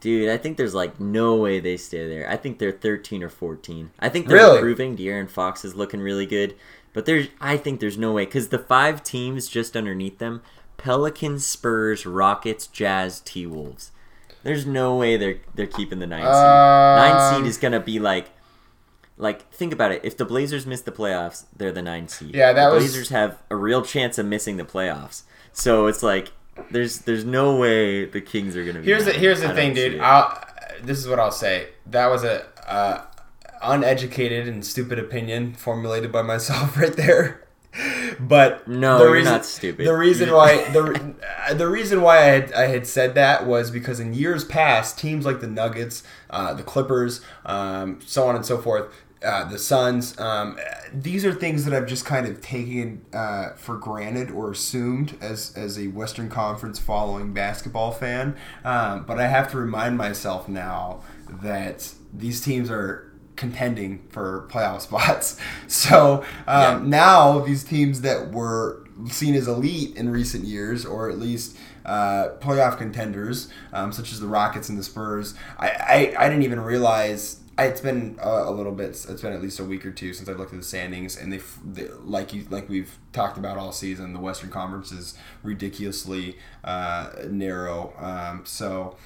Speaker 2: Dude, I think there's like no way they stay there. I think they're 13 or 14. I think they're
Speaker 3: Really?
Speaker 2: improving. De'Aaron Fox is looking really good, but there's I think there's no way because the five teams just underneath them: Pelicans, Spurs, Rockets, Jazz, T Wolves. There's no way they're they're keeping the nine seed. nine seed
Speaker 3: Um,
Speaker 2: is gonna be like. Like think about it. If the Blazers miss the playoffs, they're the nine seed.
Speaker 3: Yeah, that
Speaker 2: the
Speaker 3: was-
Speaker 2: Blazers have a real chance of missing the playoffs. So it's like there's there's no way the Kings are gonna. Be
Speaker 3: Here's the here's the thing, dude. I'll, this is what I'll say. That was a uh, uneducated and stupid opinion formulated by myself right there. But
Speaker 2: No,
Speaker 3: the
Speaker 2: you're
Speaker 3: reason,
Speaker 2: not stupid.
Speaker 3: The reason why the uh, the reason why I had I had said that was because in years past, teams like the Nuggets, uh, the Clippers, um, so on and so forth, uh, the Suns, um, these are things that I've just kind of taken uh, for granted or assumed as as a Western Conference following basketball fan. Um, but I have to remind myself now that these teams are contending for playoff spots. So um, now these teams that were seen as elite in recent years, or at least uh, playoff contenders, um, such as the Rockets and the Spurs, I, I, I didn't even realize. I, it's been uh, a little bit. It's been at least a week or two since I've looked at the standings, and they, they like you like we've talked about all season. The Western Conference is ridiculously uh, narrow. Um, so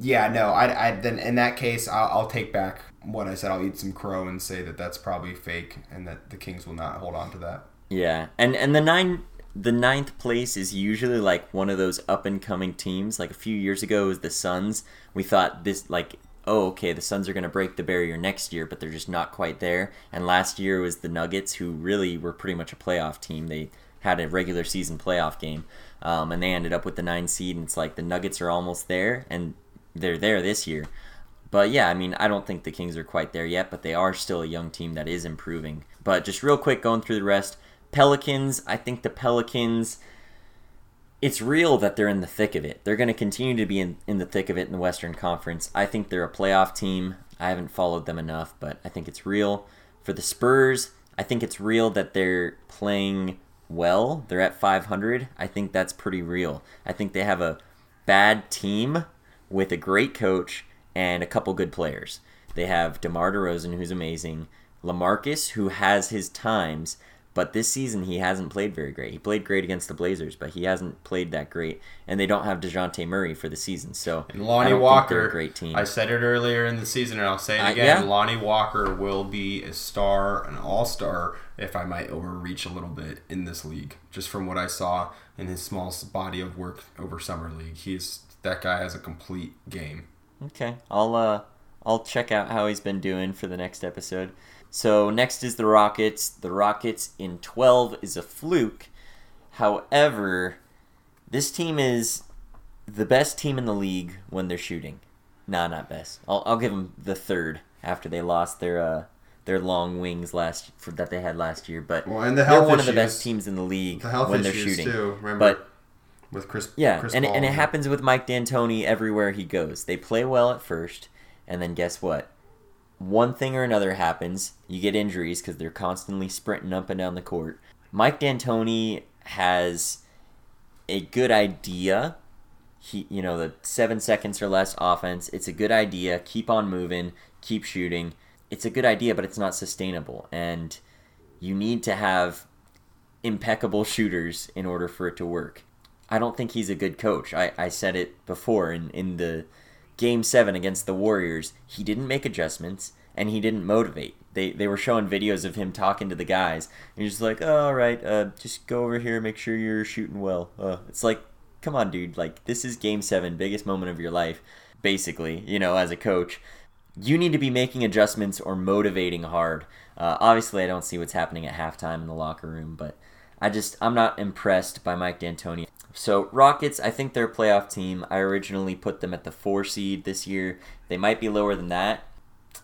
Speaker 3: yeah, no, I, I then in that case I'll, I'll take back what I said. I'll eat some crow and say that that's probably fake, and that the Kings will not hold on to that.
Speaker 2: Yeah, and and the nine the ninth place is usually like one of those up and coming teams. Like a few years ago, was the Suns. We thought this like oh okay the Suns are gonna break the barrier next year, but they're just not quite there. And last year was the Nuggets, who really were pretty much a playoff team. They had a regular season playoff game, um, and they ended up with the nine seed. And it's like the Nuggets are almost there, and they're there this year. But yeah, I mean, I don't think the Kings are quite there yet, but they are still a young team that is improving. But just real quick, going through the rest Pelicans, I think the Pelicans, it's real that they're in the thick of it. They're going to continue to be in, in the thick of it in the Western Conference. I think they're a playoff team. I haven't followed them enough, but I think it's real. For the Spurs, I think it's real that they're playing well. They're at 500. I think that's pretty real. I think they have a bad team with a great coach and a couple good players. They have DeMar DeRozan, who's amazing, LaMarcus, who has his times, but this season he hasn't played very great. He played great against the Blazers, but he hasn't played that great. And they don't have DeJounte Murray for the season. So
Speaker 3: And Lonnie Walker,
Speaker 2: great team.
Speaker 3: I said it earlier in the season, and I'll say it
Speaker 2: Uh,
Speaker 3: again.
Speaker 2: yeah.
Speaker 3: Lonnie Walker will be a star, an all-star, if I might overreach a little bit in this league. Just from what I saw in his small body of work over summer league, he's that guy has a complete game.
Speaker 2: Okay, I'll uh, I'll check out how he's been doing for the next episode. So next is the Rockets. The Rockets in twelve is a fluke. However, this team is the best team in the league when they're shooting. Nah, not best. I'll I'll give them the third after they lost their uh their long wings last for, that they had last year. But
Speaker 3: Well, and the
Speaker 2: they're one of the best teams in the league
Speaker 3: The
Speaker 2: when they're shooting.
Speaker 3: too. Remember
Speaker 2: But
Speaker 3: with Chris?
Speaker 2: yeah,
Speaker 3: Chris
Speaker 2: and, it- and it happens with Mike D'Antoni everywhere he goes. They play well at first, and then guess what? One thing or another happens. You get injuries because they're constantly sprinting up and down the court. Mike D'Antoni has a good idea. He, you know, the seven seconds or less offense. It's a good idea. Keep on moving. Keep shooting. It's a good idea, but it's not sustainable. And you need to have impeccable shooters in order for it to work. I don't think he's a good coach. I, I said it before in, in the game seven against the Warriors. He didn't make adjustments and he didn't motivate. They, they were showing videos of him talking to the guys. And he's just like, oh, all right, uh, just go over here, make sure you're shooting well. Uh, it's like, come on, dude. Like, this is game seven, biggest moment of your life. basically, you know, as a coach. You need to be making adjustments or motivating hard. Uh, obviously, I don't see what's happening at halftime in the locker room, but I just I'm not impressed by Mike D'Antoni. So Rockets, I think they're a playoff team. I originally put them at the four seed this year. They might be lower than that.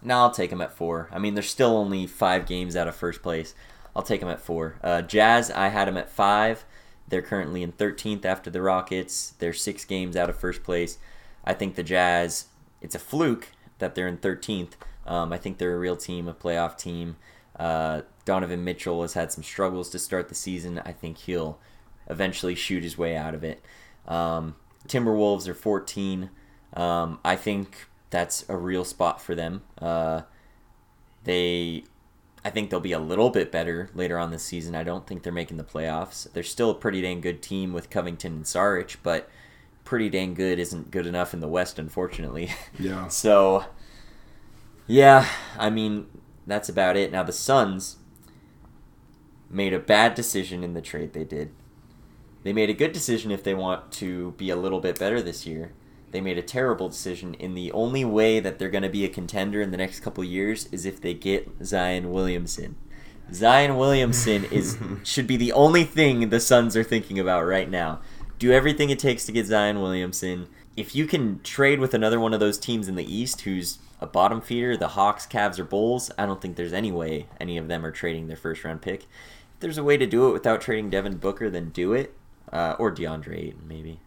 Speaker 2: Now I'll take them at four. I mean, they're still only five games out of first place. I'll take them at four. Uh, Jazz, I had them at five. They're currently in 13th after the Rockets. They're six games out of first place. I think the Jazz, it's a fluke that they're in 13th. Um, I think they're a real team, a playoff team. Uh, Donovan Mitchell has had some struggles to start the season. I think he'll eventually shoot his way out of it. Um, Timberwolves are 14. Um, I think that's a real spot for them. Uh, they, I think they'll be a little bit better later on this season. I don't think they're making the playoffs. They're still a pretty dang good team with Covington and Saric, but pretty dang good isn't good enough in the West, unfortunately.
Speaker 3: Yeah.
Speaker 2: so, yeah, I mean, that's about it. Now, the Suns made a bad decision in the trade they did. They made a good decision if they want to be a little bit better this year. They made a terrible decision in the only way that they're going to be a contender in the next couple years is if they get Zion Williamson. Zion Williamson is should be the only thing the Suns are thinking about right now. Do everything it takes to get Zion Williamson. If you can trade with another one of those teams in the East who's a bottom feeder, the Hawks, Cavs, or Bulls, I don't think there's any way any of them are trading their first round pick. If there's a way to do it without trading Devin Booker, then do it uh, or DeAndre Ayton maybe.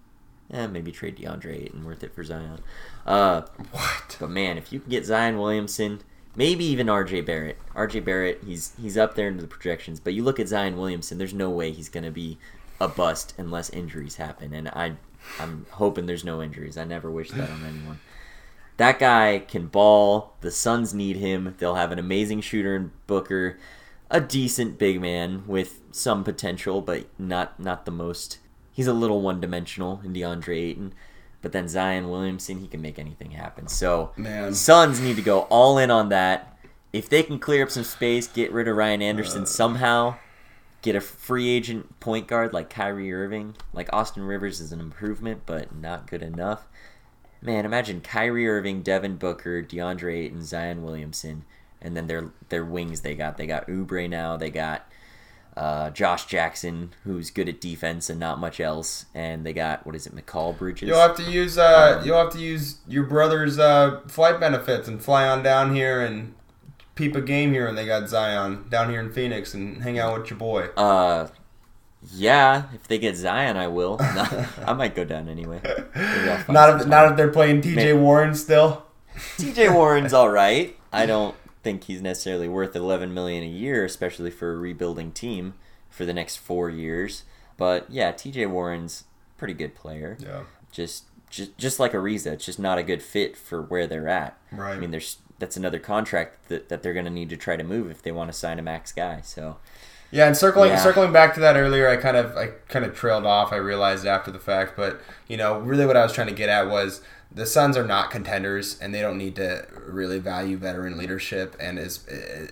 Speaker 2: Yeah, maybe trade DeAndre Ayton, worth it for Zion. Uh,
Speaker 3: What?
Speaker 2: but man, if you can get Zion Williamson, maybe even RJ Barrett. RJ Barrett, he's he's up there into the projections, but you look at Zion Williamson, there's no way he's gonna be a bust unless injuries happen. And I I'm hoping there's no injuries. I never wish that on anyone. That guy can ball. The Suns need him. They'll have an amazing shooter in Booker, a decent big man with some potential, but not not the most. He's a little one dimensional in DeAndre Ayton. But then Zion Williamson, he can make anything happen. So
Speaker 3: Man.
Speaker 2: Suns need to go all in on that. If they can clear up some space, get rid of Ryan Anderson
Speaker 3: Uh.
Speaker 2: somehow, get a free agent point guard like Kyrie Irving, like Austin Rivers is an improvement, but not good enough. Man, imagine Kyrie Irving, Devin Booker, DeAndre Ayton, Zion Williamson, and then their their wings they got. They got Oubre now. They got uh, Josh Jackson, who's good at defense and not much else, and they got what is it, Mikal Bridges.
Speaker 3: You'll have to use uh, you'll have to use your brother's uh, flight benefits and fly on down here and peep a game here, and they got Zion down here in Phoenix and hang out with your boy.
Speaker 2: Uh, yeah, if they get Zion, I will. No, I might go down anyway. Maybe I'll find
Speaker 3: Not if not if they're playing T.J.
Speaker 2: Maybe.
Speaker 3: Warren still.
Speaker 2: TJ Warren's all right. I don't think he's necessarily worth 11 million a year, especially for a rebuilding team for the next four years. But yeah, TJ Warren's a pretty good player.
Speaker 3: Yeah.
Speaker 2: Just just just like Ariza, it's just not a good fit for where they're at.
Speaker 3: Right.
Speaker 2: I mean, there's that's another contract that, that they're going to need to try to move if they want to sign a max guy. So
Speaker 3: Yeah, and circling
Speaker 2: Yeah.
Speaker 3: circling back to that earlier, I kind of I kind of trailed off. I realized after the fact, but you know, really what I was trying to get at was the Suns are not contenders, and they don't need to really value veteran leadership. And is uh,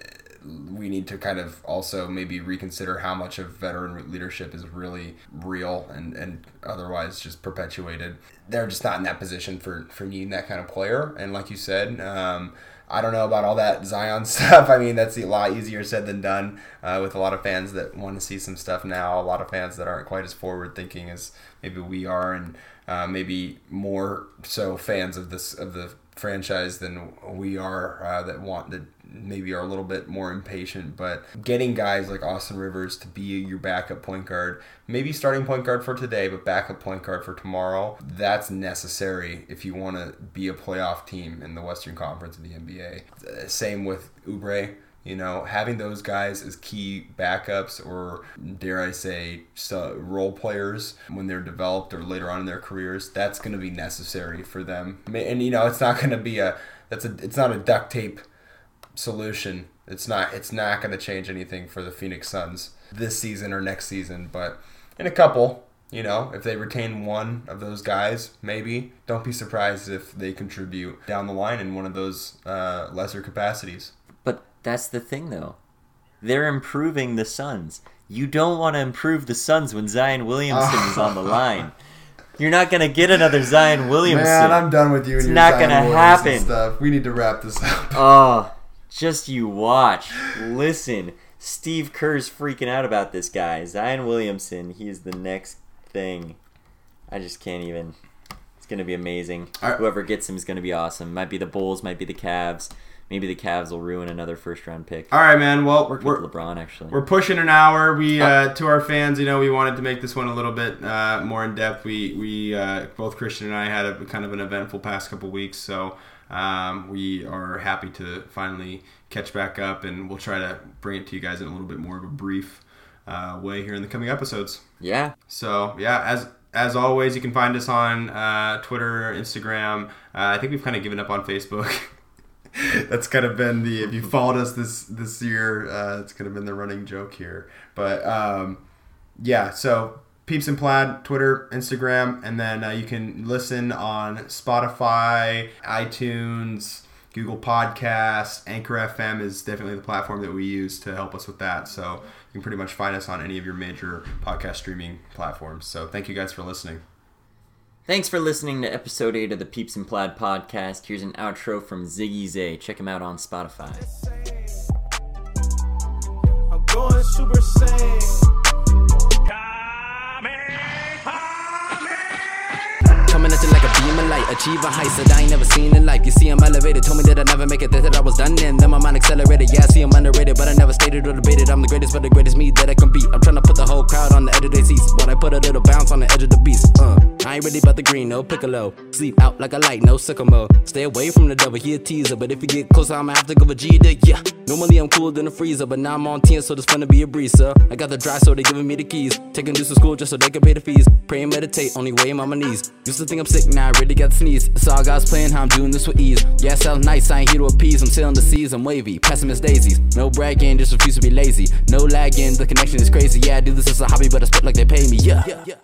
Speaker 3: we need to kind of also maybe reconsider how much of veteran leadership is really real and and otherwise just perpetuated. They're just not in that position for for needing that kind of player. And like you said. Um, I don't know about all that Zion stuff. I mean, that's a lot easier said than done uh, with a lot of fans that want to see some stuff now. A lot of fans that aren't quite as forward thinking as maybe we are, and uh, maybe more so fans of this of the franchise than we are uh, that want that maybe are a little bit more impatient. But getting guys like Austin Rivers to be your backup point guard, maybe starting point guard for today, but backup point guard for tomorrow, that's necessary if you want to be a playoff team in the Western Conference of the NBA. Uh, Same with Oubre. You know, having those guys as key backups or dare I say role players when they're developed or later on in their careers, that's going to be necessary for them. And you know, it's not going to be a that's a it's not a duct tape solution. It's not it's not going to change anything for the Phoenix Suns this season or next season, but in a couple, you know, if they retain one of those guys, maybe don't be surprised if they contribute down the line in one of those uh, lesser capacities.
Speaker 2: But that's the thing, though. They're improving the Suns. You don't want to improve the Suns when Zion Williamson is on the line. You're not gonna get another Zion Williamson.
Speaker 3: Man, I'm done with you.
Speaker 2: It's not
Speaker 3: Zion
Speaker 2: gonna
Speaker 3: Williamson
Speaker 2: happen.
Speaker 3: Stuff. We need to wrap this up.
Speaker 2: Oh, just you watch. Listen, Steve Kerr's freaking out about this guy. Zion Williamson, he is the next thing. I just can't even. It's gonna be amazing.
Speaker 3: Right.
Speaker 2: Whoever gets him is gonna be awesome. Might be the Bulls, might be the Cavs. Maybe the Cavs will ruin another first round pick.
Speaker 3: All right, man. Well,
Speaker 2: Work
Speaker 3: we're,
Speaker 2: LeBron actually.
Speaker 3: We're pushing an hour. We uh, to our fans, you know, we wanted to make this one a little bit uh, more in depth. We we uh, both Christian and I had a kind of an eventful past couple weeks, so um, we are happy to finally catch back up, and we'll try to bring it to you guys in a little bit more of a brief uh, way here in the coming episodes.
Speaker 2: yeah.
Speaker 3: So yeah, as as always, you can find us on uh, Twitter, Instagram. Uh, I think we've kind of given up on Facebook. That's kind of been the if you followed us this this year, uh, it's kind of been the running joke here. But um, yeah, so Peeps and Plaid, Twitter, Instagram, and then uh, you can listen on Spotify, iTunes, Google Podcasts, Anchor FM is definitely the platform that we use to help us with that. So you can pretty much find us on any of your major podcast streaming platforms. So thank you guys for listening.
Speaker 2: Thanks for listening to episode 8 of the Peeps and Plaid podcast. Here's an outro from Ziggy Zay. Check him out on Spotify.
Speaker 1: nothing like a beam of light, that I ain't never seen in life. You see, I'm elevated, told me that I never make it, that I was done then. Then my mind accelerated, yeah, I see, I'm underrated, but I never stated or debated. I'm the greatest, but the greatest me that I can beat. I'm trying to put the whole crowd on the edge of their seats, but I put a little bounce on the edge of the beast. Uh, I ain't really about the green, no piccolo. Sleep out like a light, no sycamore. Stay away from the devil, he a teaser, but if you get closer, I'ma have to give a G to yeah. Normally I'm cooler than a freezer, but now I'm on 10, so it's fun to be a breeze, sir. I got the dry, so they giving me the keys. Taking dudes to school just so they can pay the fees. Pray and meditate, only way I'm on my knees. Used to think I'm sick, now I really got the sneeze. It's all God's playing, how I'm doing this with ease. Yeah, I sound nice, I ain't here to appease. I'm sailing the seas, I'm wavy, pessimist daisies. No bragging, just refuse to be lazy. No lagging, the connection is crazy. Yeah, I do this as a hobby, but I spit like they pay me. Yeah. Yeah.